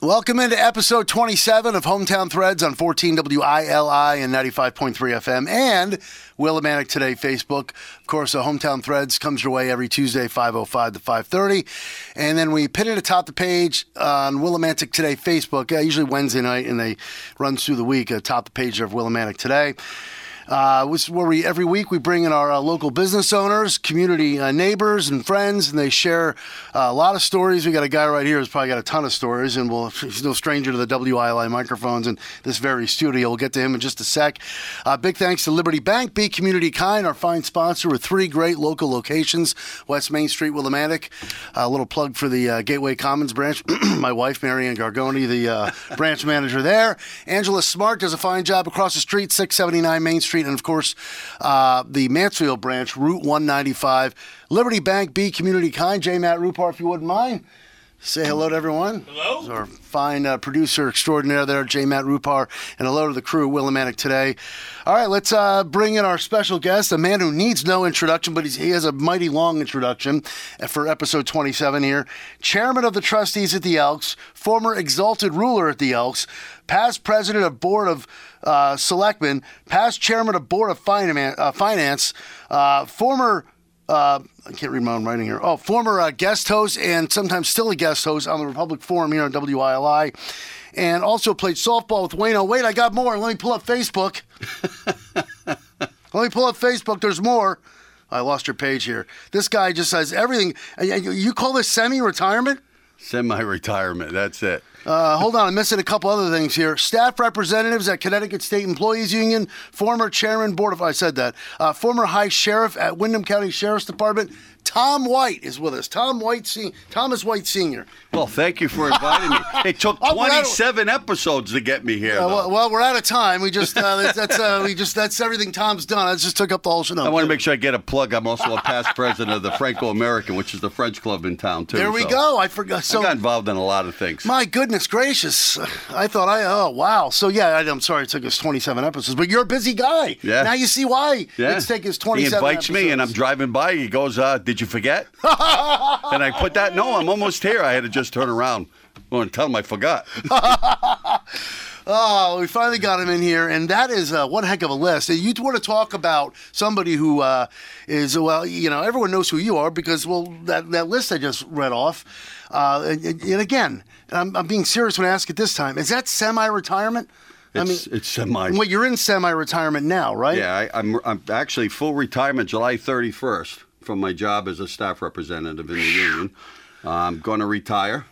Welcome into episode 27 of Hometown Threads on 14 WILI and 95.3 FM and Willimantic Today Facebook. Of course, the Hometown Threads comes your way every Tuesday, 5.05 to 5.30. And then we pin it atop the page on Willimantic Today Facebook, uh, usually Wednesday night, and they run through the week atop the page of Willimantic Today. Uh, which is where we every week we bring in our uh, local business owners, community uh, neighbors, and friends, and they share uh, a lot of stories. We got a guy right here who's probably got a ton of stories, and we'll, he's no stranger to the WILI microphones and this very studio. We'll get to him in just a sec. Uh, big thanks to Liberty Bank, Be Community Kind, our fine sponsor with three great local locations: West Main Street, Willimantic. A little plug for the uh, Gateway Commons branch. My wife, Marianne Gargoni, the branch manager there. Angela Smart does a fine job across the street, 679 Main Street. Street, and of course, uh, the Mansfield branch, Route 195. Liberty Bank, Be Community Kind. J. Matt Rupar, if you wouldn't mind. Say hello to everyone. Hello. Our fine uh, producer extraordinaire there, J. Matt Rupar, and hello to the crew, Willimantic today. All right, let's uh, bring in our special guest, a man who needs no introduction, but he has a mighty long introduction for episode 27 here. Chairman of the trustees at the Elks, former exalted ruler at the Elks, past president of board of uh, selectmen, past chairman of board of uh, finance, uh, former uh, I can't read my own writing here. Oh, former uh, guest host and sometimes still a guest host on the Republic Forum here on WILI. And also played softball with Wayne. Oh, wait, I got more. Let me pull up Facebook. Let me pull up Facebook. There's more. I lost your page here. This guy just says everything. You call this semi retirement? Semi retirement. That's it. Uh, hold on, I'm missing a couple other things here. Staff representatives at Connecticut State Employees Union, former chairman board of I said that, uh, former high sheriff at Windham County Sheriff's Department, Tom White is with us. Tom White, Se- Thomas White Sr. Well, thank you for inviting me. It took 27 episodes to get me here. Well, well, we're out of time. We just uh, that's uh, we just that's everything Tom's done. I just took up the whole show. I want to make sure I get a plug. I'm also a past president of the Franco American, which is the French club in town too. There we so go. I forgot. So I got involved in a lot of things. My goodness gracious! I thought I oh wow. So yeah, I, am sorry it took us 27 episodes, but you're a busy guy. Yeah. Now you see why yeah. it's taken us 27. He invites episodes. me, and I'm driving by. He goes, uh, "Did you forget?" and I put that. No, I'm almost here. I had to just turn around. And tell him I forgot. Oh, we finally got him in here, and that is uh, one heck of a list. You want to talk about somebody who uh, is well, you know, everyone knows who you are because well, that that list I just read off, uh, and, and, again, I'm, I'm, being serious when I ask it this time. Is that semi-retirement? It's, I mean, it's semi. Well, you're in semi-retirement now, right? Yeah, I, I'm. I'm actually full retirement July 31st from my job as a staff representative in the union. I'm going to retire.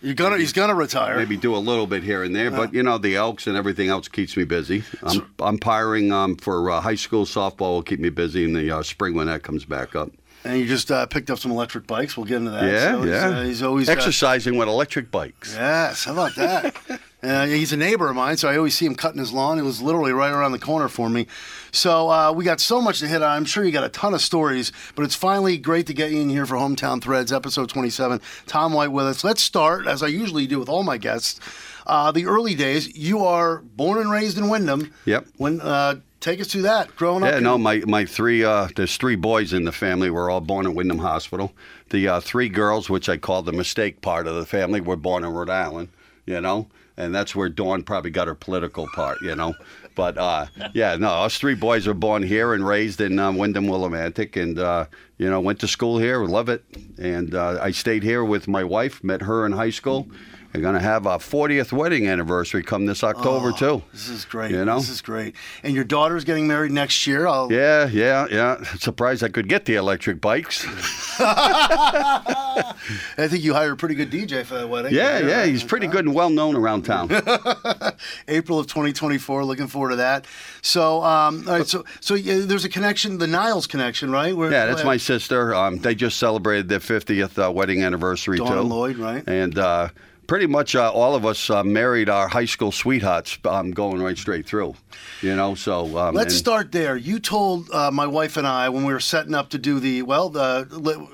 You're gonna, he's gonna retire. Maybe do a little bit here and there, yeah. but you know the Elks and everything else keeps me busy. I'm umpiring um, for uh, high school softball will keep me busy in the uh, spring when that comes back up. And you just uh, picked up some electric bikes. We'll get into that. Yeah, so yeah. He's, uh, he's always exercising with electric bikes. Yes, how about that? Uh, he's a neighbor of mine, so I always see him cutting his lawn. It was literally right around the corner for me. So uh, we got so much to hit on. I'm sure you got a ton of stories, but it's finally great to get you in here for Hometown Threads, episode 27. Tom White with us. Let's start, as I usually do with all my guests, uh, the early days. You are born and raised in Windham. Yep. When uh, take us through that growing yeah, up. Yeah, no, my my three uh, there's three boys in the family. We're all born at Windham Hospital. The uh, three girls, which I call the mistake part of the family, were born in Rhode Island. You know, and that's where Dawn probably got her political part, you know. But uh, yeah, no, us three boys are born here and raised in uh, Windham Willimantic, and uh, you know went to school here, love it, and uh, I stayed here with my wife, met her in high school. We're going to have a 40th wedding anniversary come this October oh, too. This is great. You know, this is great. And your daughter's getting married next year. I'll... Yeah, yeah, yeah. Surprised I could get the electric bikes. I think you hired a pretty good DJ for that wedding. Yeah, yeah, yeah. He's pretty good and well known around town. April of 2024. Looking forward to that. So, um, all right. So, so yeah, there's a connection, the Niles connection, right? Where, yeah, that's my sister. Um, they just celebrated their 50th uh, wedding anniversary Dawn too. Lloyd, right? And. Uh, pretty much uh, all of us uh, married our high school sweethearts um, going right straight through you know so um, let's start there you told uh, my wife and i when we were setting up to do the well the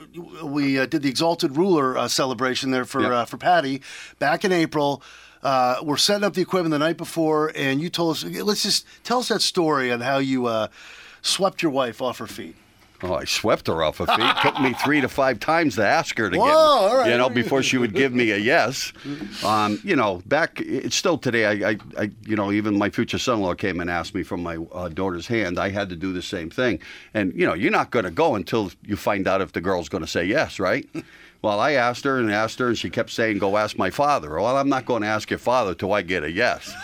we uh, did the exalted ruler uh, celebration there for yep. Uh, for patty back in april we're setting up the equipment the night before and you told us let's just tell us that story on how you swept your wife off her feet Oh, I swept her off her feet. It took me three to five times to ask her to Whoa, get, all right. you know, before she would give me a yes. Um, you know, back it's still today. I, I, I, you know, even my future son-in-law came and asked me from my uh, daughter's hand. I had to do the same thing, and you know, you're not going to go until you find out if the girl's going to say yes, right? Well, I asked her and asked her, and she kept saying, "Go ask my father." Well, I'm not going to ask your father till I get a yes.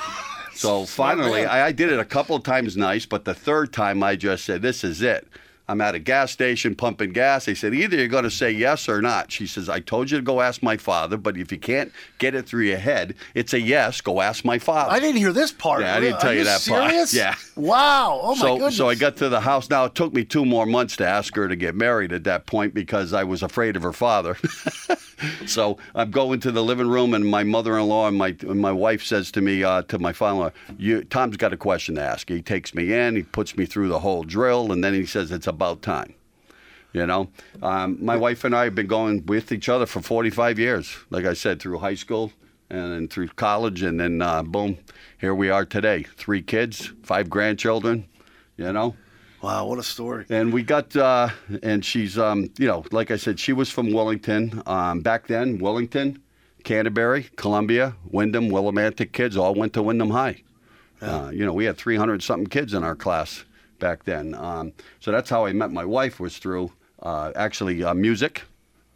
So finally. I, I did it a couple of times nice, but the third time I just said, "This is it." I'm at a gas station pumping gas. They said, either you're going to say yes or not. She says, I told you to go ask my father, but if you can't get it through your head, it's a yes. Go ask my father. I didn't hear this part. Yeah, I didn't Are tell you that part. serious? Yeah. Wow. Oh my so, goodness. so I got to the house. Now it took me two more months to ask her to get married at that point because I was afraid of her father. so I'm going to the living room, and my mother-in-law and my and my wife says to me, uh, to my father-in-law, "You, Tom's got a question to ask." He takes me in, he puts me through the whole drill, and then he says, "It's about time." You know, um, my wife and I have been going with each other for 45 years. Like I said, through high school and then through college, and then uh, boom, here we are today. Three kids, five grandchildren. You know, wow, what a story. and we got, uh, and she's, um, you know, like I said, she was from Willington. Um, back then, Willington, Canterbury, Columbia, Windham, Willimantic kids all went to Windham High. Uh, you know, we had 300 something kids in our class back then. Um, so that's how I met my wife was through uh, actually uh, music,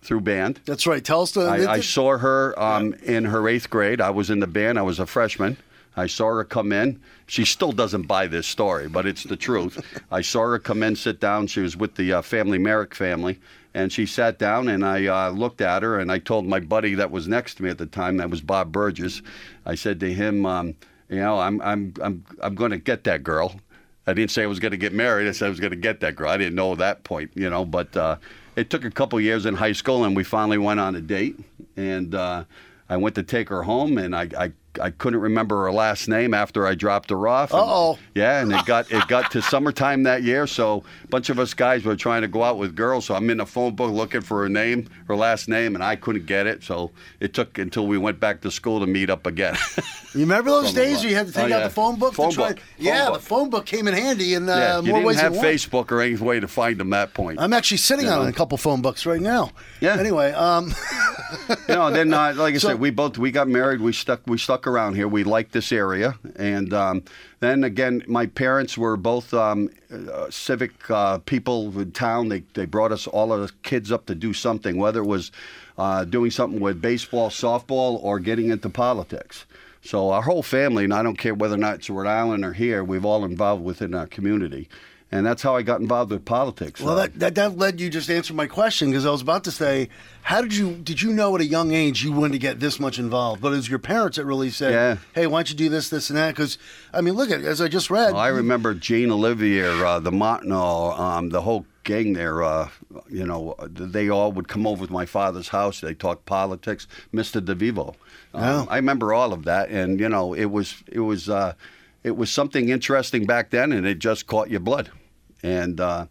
through band. That's right. Tell us the. I, I saw her um, in her eighth grade. I was in the band. I was a freshman. I saw her come in. She still doesn't buy this story, but it's the truth. I saw her come in, sit down. She was with the uh, family Merrick family, and she sat down. And I uh, looked at her, and I told my buddy that was next to me at the time, that was Bob Burgess. I said to him, um, "You know, I'm I'm I'm I'm going to get that girl." I didn't say I was going to get married. I said I was going to get that girl. I didn't know that point, you know. But uh, it took a couple years in high school, and we finally went on a date. And uh, I went to take her home, and I, I I couldn't remember her last name after I dropped her off. Uh-oh. Yeah, and it got it got to summertime that year, so a bunch of us guys were trying to go out with girls. So I'm in the phone book looking for her name, her last name, and I couldn't get it. So it took until we went back to school to meet up again. You remember those days where you had to Oh, take out the phone book Phone to try? book. Phone yeah, book. the phone book came in handy in uh, yeah, you more didn't ways have than one. Facebook or any way to find them at point. I'm actually sitting You on know. a couple phone books right now. Yeah. Anyway, um, you know, then uh, like I So- said, we both we got married. We stuck we stuck around here. We liked this area, and um, then again, my parents were both um, uh, civic uh, people in town. They they brought us all of the kids up to do something, whether it was uh, doing something with baseball, softball, or getting into politics. So our whole family, and I don't care whether or not it's Rhode Island or here, we've all involved within our community. And that's how I got involved with politics. well, that, that that led you just to answer my question because I was about to say, how did you did you know at a young age you wanted to get this much involved? But it was your parents that really said, Yeah. "Hey, why don't you do this, this, and that?" Because I mean, look at as I just read. Well, I remember Gene Olivier, uh, the Martineau, um, the whole gang there. Uh, you know, they all would come over to my father's house. They talk politics. Mr. DeVivo. Um, Yeah. I remember all of that, and you know, it was it was uh, it was something interesting back then, and it just caught your blood. And uh,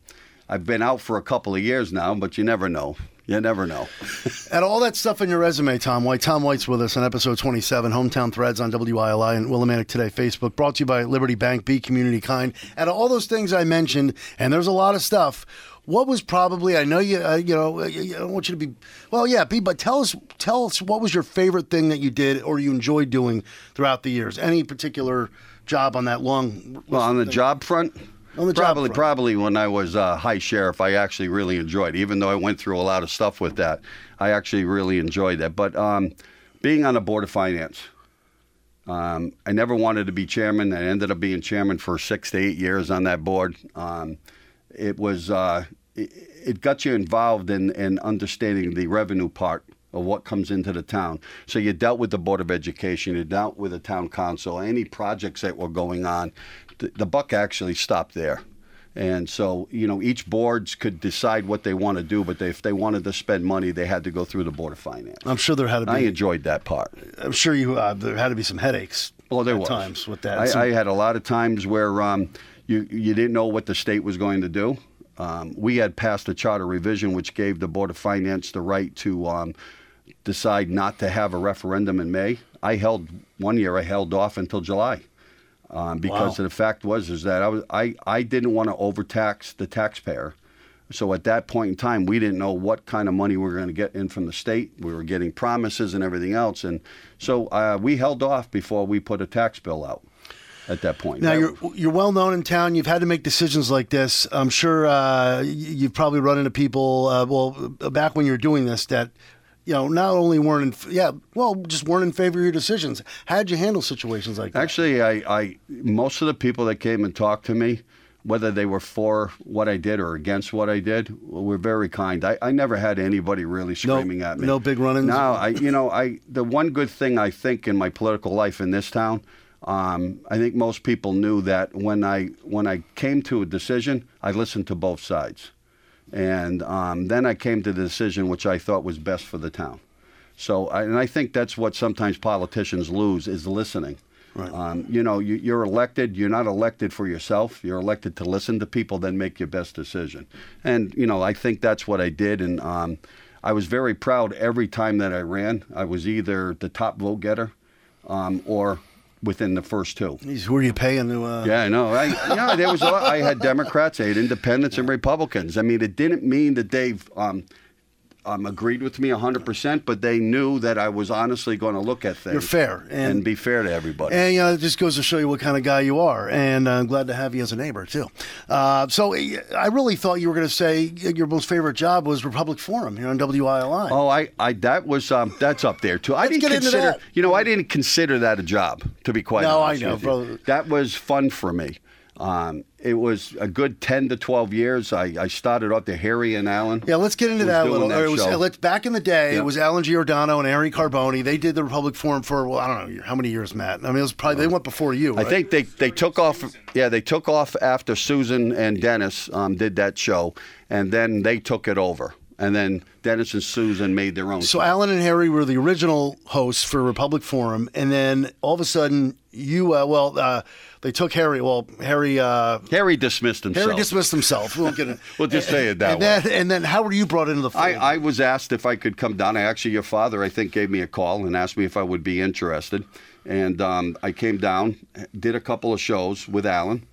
I've been out for a couple of years now, but you never know. You never know. and all that stuff in your resume, Tom White, Tom White's with us on episode 27, Hometown Threads on WILI and Willimantic Today Facebook, brought to you by Liberty Bank, Be Community Kind. And all those things I mentioned, and there's a lot of stuff, what was probably, I know you, uh, you know, I I don't want you to be, well, yeah, be, but tell us, tell us what was your favorite thing that you did or you enjoyed doing throughout the years? Any particular job on that long Well, on the job front, On the probably front. probably when I was uh, high sheriff, I actually really enjoyed. it. Even though I went through a lot of stuff with that, I actually really enjoyed that. But um, being on the board of finance, um, I never wanted to be chairman. I ended up being chairman for six to eight years on that board. Um, it was uh, it, it got you involved in, in understanding the revenue part of what comes into the town. So you dealt with the board of education, you dealt with the town council, any projects that were going on. The, the buck actually stopped there. And so, you know, each boards could decide what they want to do, but they, if they wanted to spend money, they had to go through the board of finance. I'm sure there had to be. I enjoyed that part. I'm sure you, uh, there had to be some headaches. Well, there at was times with that. Some- I, I had a lot of times where um, you you didn't know what the state was going to do. Um, we had passed a charter revision which gave the board of finance the right to um, decide not to have a referendum in May. I held one year. I held off until July. Um, because Wow. the fact was is that I was I, I didn't want to overtax the taxpayer So at that point in time, we didn't know what kind of money we were going to get in from the state. We were getting promises and everything else, and so uh, we held off before we put a tax bill out. At that point, Now That- you're you're well known in town. You've had to make decisions like this. I'm sure uh, you've probably run into people. Uh, well, back when you were doing this, that you know not only weren't in, yeah, well, just weren't in favor of your decisions. How'd you handle situations like that? Actually, I, I most of the people that came and talked to me, whether they were for what I did or against what I did, were very kind. I, I never had anybody really screaming at me. no big run-ins? No, I you know I the one good thing I think in my political life in this town. Um, I think most people knew that when I when I came to a decision, I listened to both sides, and um, then I came to the decision which I thought was best for the town. So, I- and I think that's what sometimes politicians lose is listening. Right. Um, you know, you, you're elected. You're not elected for yourself. You're elected to listen to people, then make your best decision. And you know, I think that's what I did. And um, I was very proud every time that I ran. I was either the top vote getter um, or within the first two. Jeez, who are you paying to? Uh, Yeah, I know. I, yeah, there was a lot. I had Democrats, I had Independents, and Republicans. I mean, it didn't mean that they've um, um, agreed with me 100%, but they knew that I was honestly going to look at things. You're fair, and- and, be fair to everybody. And you know, it just goes to show you what kind of guy you are. And I'm glad to have you as a neighbor too. Uh, so eh, I really thought you were going to say your most favorite job was Republic Forum here on WILI. Oh, I, I that was um, that's up there too. I Let's didn't consider, that. you know, I didn't consider that a job to be quite No, I honest. know, with you. brother. That was fun for me. Um, it was a good ten to twelve years. I, I started off there, Harry and Alan. Yeah, let's get into that a little. that it was let's back in the day. Yeah. It was Alan Giordano and Harry Carboni. They did the Republic Forum for well, I don't know how many years, Matt. I mean, it was probably they went before you. I right? think they, they took off. Yeah, they took off after Susan and Dennis um, did that show, and then they took it over. And then Dennis and Susan made their own. So show. Alan and Harry were the original hosts for Republic Forum, and then all of a sudden you, uh, well, uh, they took Harry. Well, Harry. Uh, Harry dismissed himself. Harry dismissed himself. We'll, get. We'll just say it that and way. Then, and then, how were you brought into the fold? I, I was asked if I could come down. I actually, your father, I think, gave me a call and asked me if I would be interested. And um, I came down, did a couple of shows with Alan.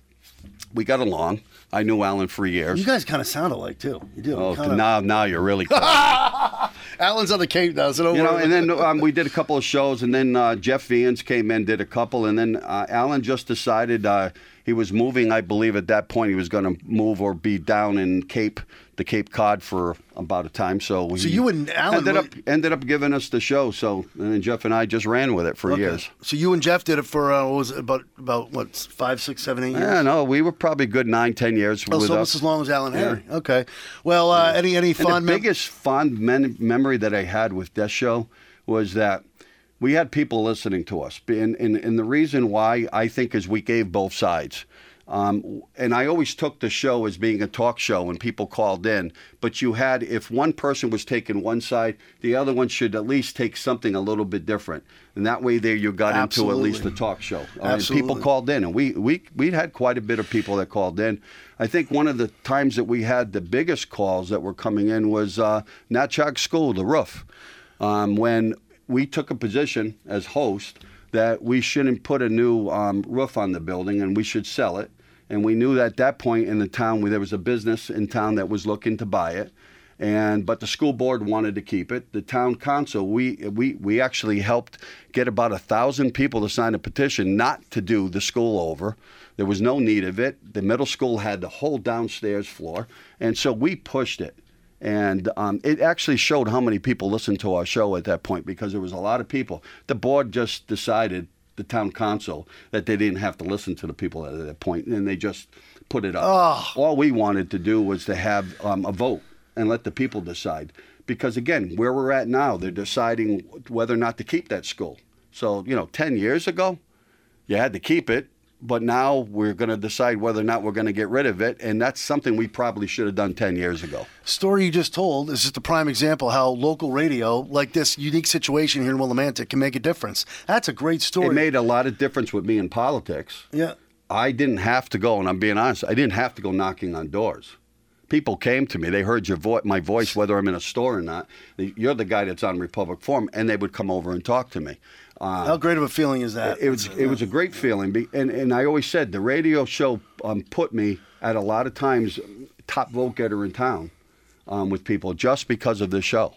We got along. I knew Alan for years. you guys kind of sound alike too. You do. oh, kinda, now, now you're really. Alan's on the Cape now, so You know, and then um, we did a couple of shows, and then uh, Jeff Vians came in, did a couple, and then uh, Alan just decided uh, he was moving. I believe at that point he was going to move or be down in Cape, the Cape Cod for about a time. So, So you and Alan ended up ended up giving us the show. So and then Jeff and I just ran with it for Okay. years. So you and Jeff did it for uh, what was it about about what five, six, seven, eight years? Yeah, no, we were probably good nine, ten years Oh, with so almost us. as long as Alan Yeah. Harry. Okay. Well, uh, any any And the mem- biggest fond men- memory that I had with this show was that we had people listening to us, and, and, and the reason why I think is we gave both sides. Um, and I always took the show as being a talk show when people called in. But you had, if one person was taking one side, the other one should at least take something a little bit different. And that way, there you got into at least Absolutely. the talk show. Uh, and Absolutely. people called in, and we we we had quite a bit of people that called in. I think one of the times that we had the biggest calls that were coming in was uh, Natchaug School, the roof, um, when we took a position as host that we shouldn't put a new um, roof on the building and we should sell it. And we knew that at that point in the town where there was a business in town that was looking to buy it and but the school board wanted to keep it. The town council, we we we actually helped get about a thousand people to sign a petition not to do the school over. There was no need of it. The middle school had the whole downstairs floor, and so we pushed it. And um, it actually showed how many people listened to our show at that point because there was a lot of people. The board just decided, the town council, that they didn't have to listen to the people at that point, and they just put it up. All we wanted to do was to have um, a vote and let the people decide. Because again, where we're at now, they're deciding whether or not to keep that school. So, you know, 10 years ago, you had to keep it, but now we're going to decide whether or not we're going to get rid of it. And that's something we probably should have done 10 years ago. story you just told is just a prime example how local radio, like this unique situation here in Willimantic, can make a difference. That's a great story. It made a lot of difference with me in politics. yeah. I didn't have to go, and I'm being honest, I didn't have to go knocking on doors. People came to me. They heard your vo- my voice, whether I'm in a store or not. You're the guy that's on Republic Forum, and they would come over and talk to me. Uh, How great of a feeling is that? it was it was a great feeling, and and I always said the radio show um, put me at a lot of times top vote getter in town um, with people just because of the show.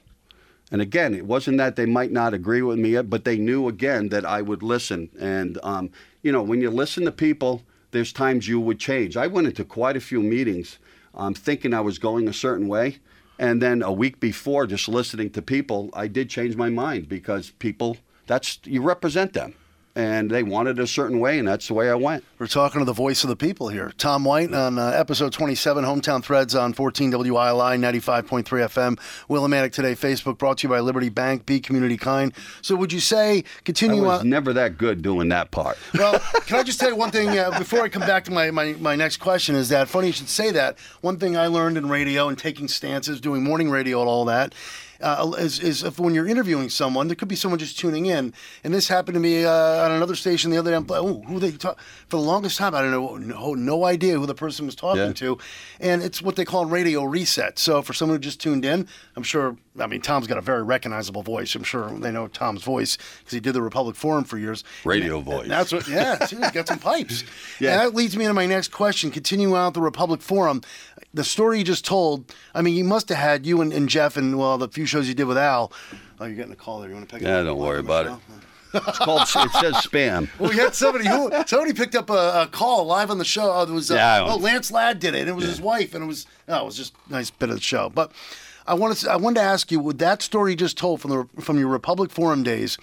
And again, it wasn't that they might not agree with me, but they knew again that I would listen. And um, you know, when you listen to people, there's times you would change. I went into quite a few meetings um, thinking I was going a certain way. And then a week before, just listening to people, I did change my mind because people, that's, you represent them and they wanted a certain way, and that's the way I went. We're talking to the voice of the people here, Tom White, on uh, episode 27, Hometown Threads on 14 WILI 95.3 FM. Willimantic today, Facebook, brought to you by Liberty Bank, Be Community Kind. So, would you say continue? I was on- never that good doing that part. Well, can I just tell you one thing uh, before I come back to my, my, my next question? Is that funny you should say that? One thing I learned in radio and taking stances, doing morning radio and all that uh, is, is if when you're interviewing someone, there could be someone just tuning in. And this happened to me uh, on another station the other day. I'm like, oh, who they talk for the longest time? I don't know, no, no idea who the person was talking yeah. to. And it's what they call radio reset. So for someone who just tuned in, I'm sure. I mean, Tom's got a very recognizable voice. I'm sure they know Tom's voice because he did the Republic Forum for years. Radio and, voice. That's what. Yeah, he's got some pipes. Yeah. And that leads me into my next question. Continuing out the Republic Forum, the story you just told. I mean, you must have had you and, and Jeff and well the few shows you did with Al. Oh, you're getting a call there. You want to pick yeah, it up? Yeah, don't worry about it. It's called. it says spam. Well, we had somebody who somebody picked up a, a call live on the show. Oh, it was uh, yeah, oh Lance Ladd did it. And it was yeah. his wife, and it was oh, it was just a nice bit of the show. But I wanted to, I wanted to ask you, with that story you just told from the from your Republic Forum days,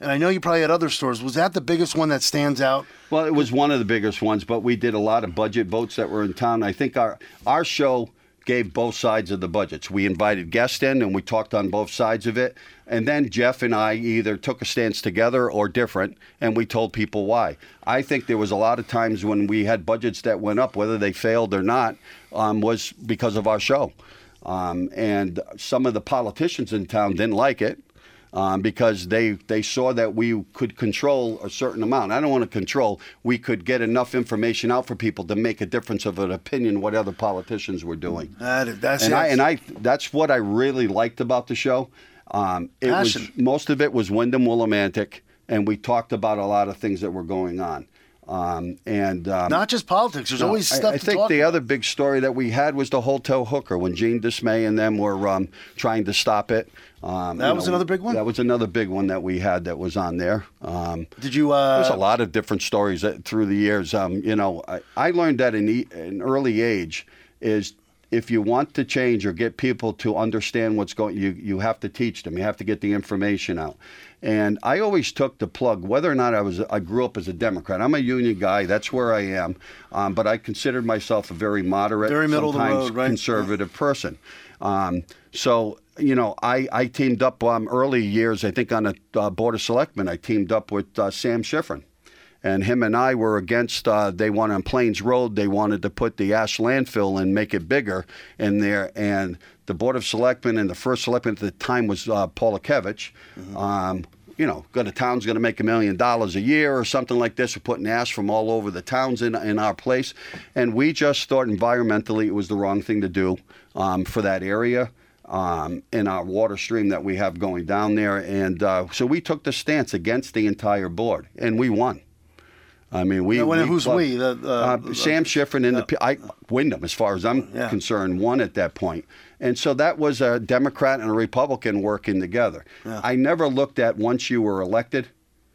and I know you probably had other stores. Was that the biggest one that stands out? Well, it was one of the biggest ones, but we did a lot of budget votes that were in town. I think our our show gave both sides of the budgets. We invited guests in and we talked on both sides of it. And then Jeff and I either took a stance together or different, and we told people why. I think there was a lot of times when we had budgets that went up, whether they failed or not, um, was because of our show. Um, and some of the politicians in town didn't like it um, because they they saw that we could control a certain amount. I don't want to control. We could get enough information out for people to make a difference of an opinion what other politicians were doing. That, that's and it. I, and I that's what I really liked about the show. Um, it Passion. was most of it was Windham Willimantic, and we talked about a lot of things that were going on. Um, and um, not just politics. There's no, always stuff. I, I think the about. other big story that we had was the hotel hooker when Gene Dismay and them were um, trying to stop it. Um, that was know, another big one. That was another big one that we had that was on there. Um, Did you? Uh, there's a lot of different stories that, through the years. Um, you know, I, I learned that in an early age is if you want to change or get people to understand what's going, you you have to teach them. You have to get the information out. And I always took the plug, whether or not I was, I grew up as a Democrat. I'm a union guy. That's where I am. Um, but I considered myself a very moderate, very middle sometimes of the road, right? conservative yeah. person. Um, so you know, I, I teamed up um, early years. I think on a uh, board of selectmen, I teamed up with uh, Sam Schifrin and him and I were against. Uh, they wanted on Plains Road. They wanted to put the ash landfill and make it bigger in there. And the board of selectmen and the first selectman at the time was uh, Polakevich. Mm-hmm. Um, you know, the town's going to make a million dollars a year or something like this. We're putting ash from all over the towns in in our place, and we just thought environmentally it was the wrong thing to do um, for that area. Um, in our water stream that we have going down there. And uh, so we took the stance against the entire board, and we won. I mean, we. Now, when, we who's we? The, uh, Sam Schifrin and the I, Windham, as far as I'm yeah. concerned, won at that point. And so that was a Democrat and a Republican working together. Yeah. I never looked at once you were elected,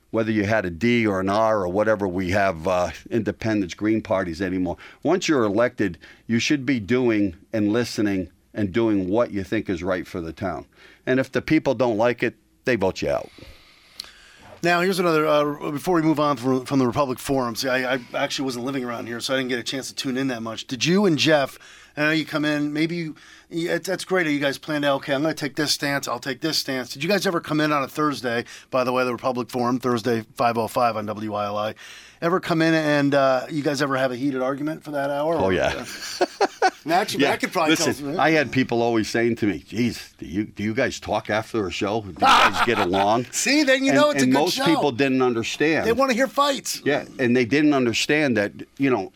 whether you had a D or an R or whatever we have uh, independents, green parties anymore. Once you're elected, you should be doing and listening and doing what you think is right for the town. And if the people don't like it, they vote you out. Now, here's another. Uh, before we move on from, from the Republic Forum, see, I, I, actually wasn't living around here, so I didn't get a chance to tune in that much. Did you and Jeff? I know you come in. Maybe you, yeah, that's great. You guys planned out. Okay, I'm going to take this stance. I'll take this stance. Did you guys ever come in on a Thursday? By the way, the Republic Forum Thursday, 5:05 on WILI. Ever come in and uh, you guys ever have a heated argument for that hour? Oh yeah. Actually, yeah. I could probably Listen, tell. I had people always saying to me, "Geez, do you do you guys talk after a show? Do you guys get along?" See, then you know it's and a good most show. Most people didn't understand. They want to hear fights. Yeah, and they didn't understand that. You know,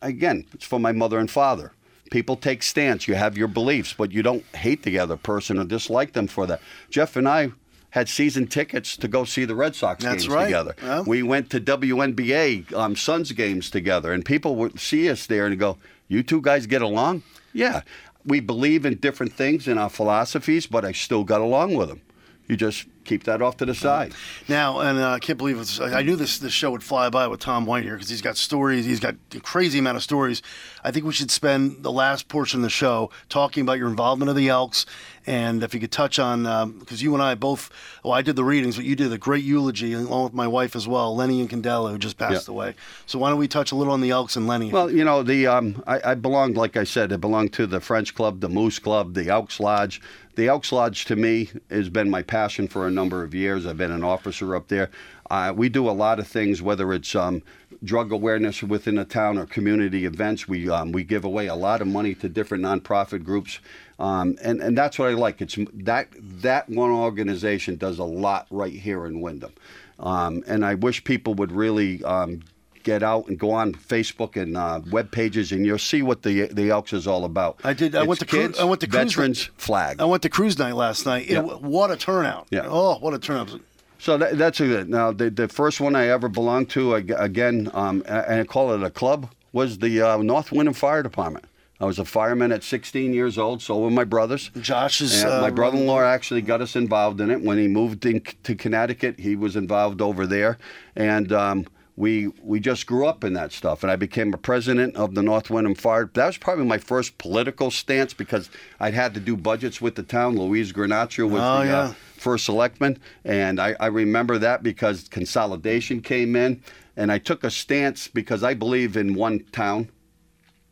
again, it's for my mother and father. People take stance. You have your beliefs, but you don't hate the other person or dislike them for that. Jeff and I had season tickets to go see the Red Sox That's games right. together. Yeah. We went to WNBA um, Suns games together, and people would see us there and go, "You two guys get along." Yeah, we believe in different things in our philosophies, but I still got along with them. You just keep that off to the side. Now, and uh, I can't believe it's, I knew this this show would fly by with Tom White here because he's got stories. He's got a crazy amount of stories. I think we should spend the last portion of the show talking about your involvement of the Elks, and if you could touch on because um, you and I both. Well, I did the readings, but you did a great eulogy along with my wife as well, Lenny and Candela, who just passed Yeah. away. So why don't we touch a little on the Elks and Lenny? Well, you know, the um, I, I belonged, like I said, I belonged to the French Club, the Moose Club, the Elks Lodge. The Elks Lodge, to me, has been my passion for a number of years. I've been an officer up there. Uh, we do a lot of things, whether it's um, drug awareness within the town or community events. We um, we give away a lot of money to different nonprofit groups, um, and and that's what I like. It's that that one organization does a lot right here in Windham, um, and I wish people would really um, get out and go on Facebook and uh, web pages, and you'll see what the the Elks is all about. I did- I It's went to cru- I went to cruise- veterans flag. I went to cruise night last night. It- what a turnout! Yeah. Oh, what a turnout! So that, that's a good. Now the the first one I ever belonged to again, um, and I call it a club, was the uh, North Windham Fire Department. I was a fireman at 16 years old. So were my brothers. Josh is And uh, my brother-in-law actually got us involved in it when he moved in, to Connecticut. He was involved over there, and um, we we just grew up in that stuff. And I became a president of the North Windham Fire. That was probably my first political stance because I'd had to do budgets with the town. Louise Granaccio was Oh, the yeah. uh, first selectman, and I, I remember that because consolidation came in, and I took a stance because I believe in one town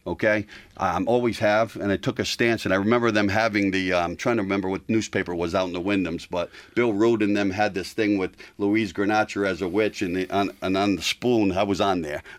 okay um, always have and i took a stance and i remember them having the I'm um, trying to remember what newspaper was out in the Windhams but bill root and them had this thing with louise granaccio as a witch and, the, on, and on the spoon i was on there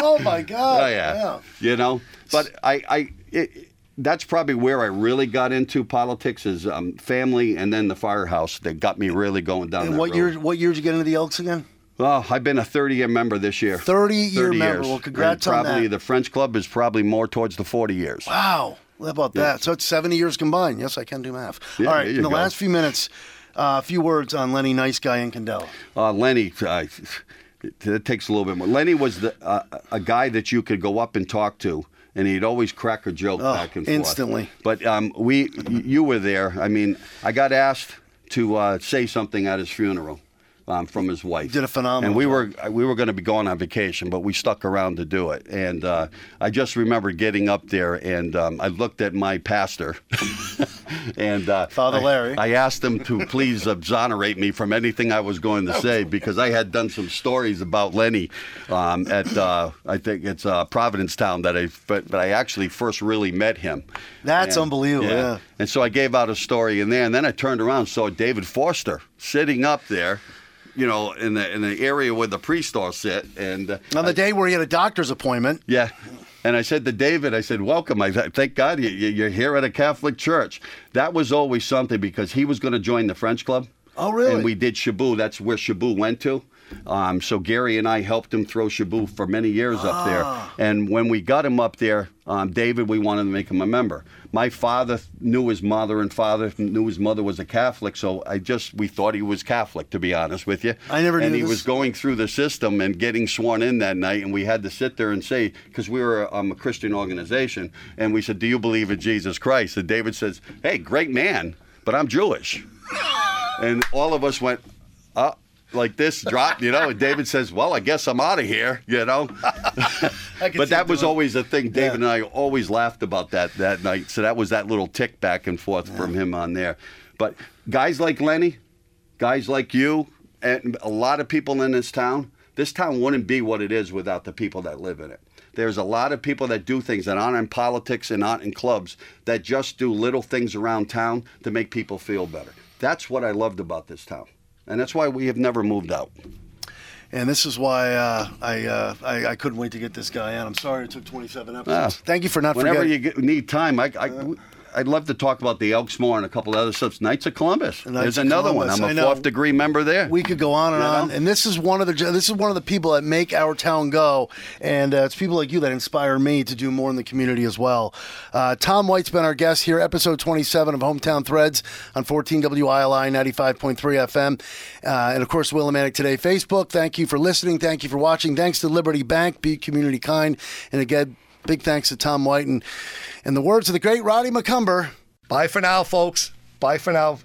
Oh my God! oh yeah, you know but i i it, that's probably where I really got into politics is um, family and then the firehouse that got me really going down And what road. year? What year did you get into the Elks again? Well, I've been a 30 year member this year. 30 year 30 member. years. Well, congrats and on probably that. the French club is probably more towards the 40 years. Wow. How about that? So it's 70 years combined. Yes, I can do math. Yeah, All right. In the go. last few minutes, uh, a few words on Lenny Nice Guy and Candela. Uh, Lenny, uh, it takes a little bit more. Lenny was the, uh, a guy that you could go up and talk to. And he'd always crack a joke Oh, back and forth. instantly. But um, we, you were there. I mean, I got asked to uh, say something at his funeral um, from his wife. did a phenomenal And we job. were we were going to be going on vacation, but we stuck around to do it. And uh, I just remember getting up there, and um, I looked at my pastor, and uh, Father Larry. I asked him to please exonerate me from anything I was going to say because I had done some stories about Lenny um, at uh, I think it's uh, Provincetown that I but, but I actually first really met him. That's And- unbelievable, yeah. And so I gave out a story in there, and then I turned around and saw David Forster sitting up there. You know, in the in the area where the priest all sit, and uh, On the day where he had a doctor's appointment, yeah. And I said to David, I said, welcome. I th- thank God you- you- you're here at a Catholic church. That was always something because he was going to join the French club. Oh, really? And we did Shabu. That's where Shabu went to. Um, so Gary and I helped him throw Shabu for many years up Ah. there. And when we got him up there, um, David, we wanted to make him a member. My father knew his mother, and father knew his mother was a Catholic. So I just we thought he was Catholic, to be honest with you. I never And he this. was going through the system and getting sworn in that night, and we had to sit there and say, because we were um, a Christian organization, and we said, "Do you believe in Jesus Christ?" And David says, "Hey, great man, but I'm Jewish." and all of us went, "Uh." Like this dropped, you know, and David says, "Well, I guess I'm out of here," you know. But that was always a thing. David Yeah. and I always laughed about that that night. So that was that little tick back and forth from him on there. But guys like Lenny, guys like you, and a lot of people in this town, this town wouldn't be what it is without the people that live in it. There's a lot of people that do things that aren't in politics and aren't in clubs that just do little things around town to make people feel better. That's what I loved about this town. And that's why we have never moved out. and this is why uh, I, uh, I I couldn't wait to get this guy on. I'm sorry it took 27 episodes. Ah. Thank you for not forgetting. Whenever forgetting. you get, need time, I, I, I'd love to talk about the Elks more and a couple of other stuff. Knights of Columbus. Knights There's of another Columbus, one. I'm a fourth degree member there. we could go on and You on, know? and this is one of the this is one of the people that make our town go, and uh, it's people like you that inspire me to do more in the community as well. Uh, Tom White's been our guest here, episode 27 of Hometown Threads on 14 WILI 95.3 FM, uh, and of course Willimantic Today Facebook. Thank you for listening. Thank you for watching. Thanks to Liberty Bank. Be community kind, and again. Big thanks to Tom White and, and the words of the great Roddy McCumber. Bye for now, folks. Bye for now.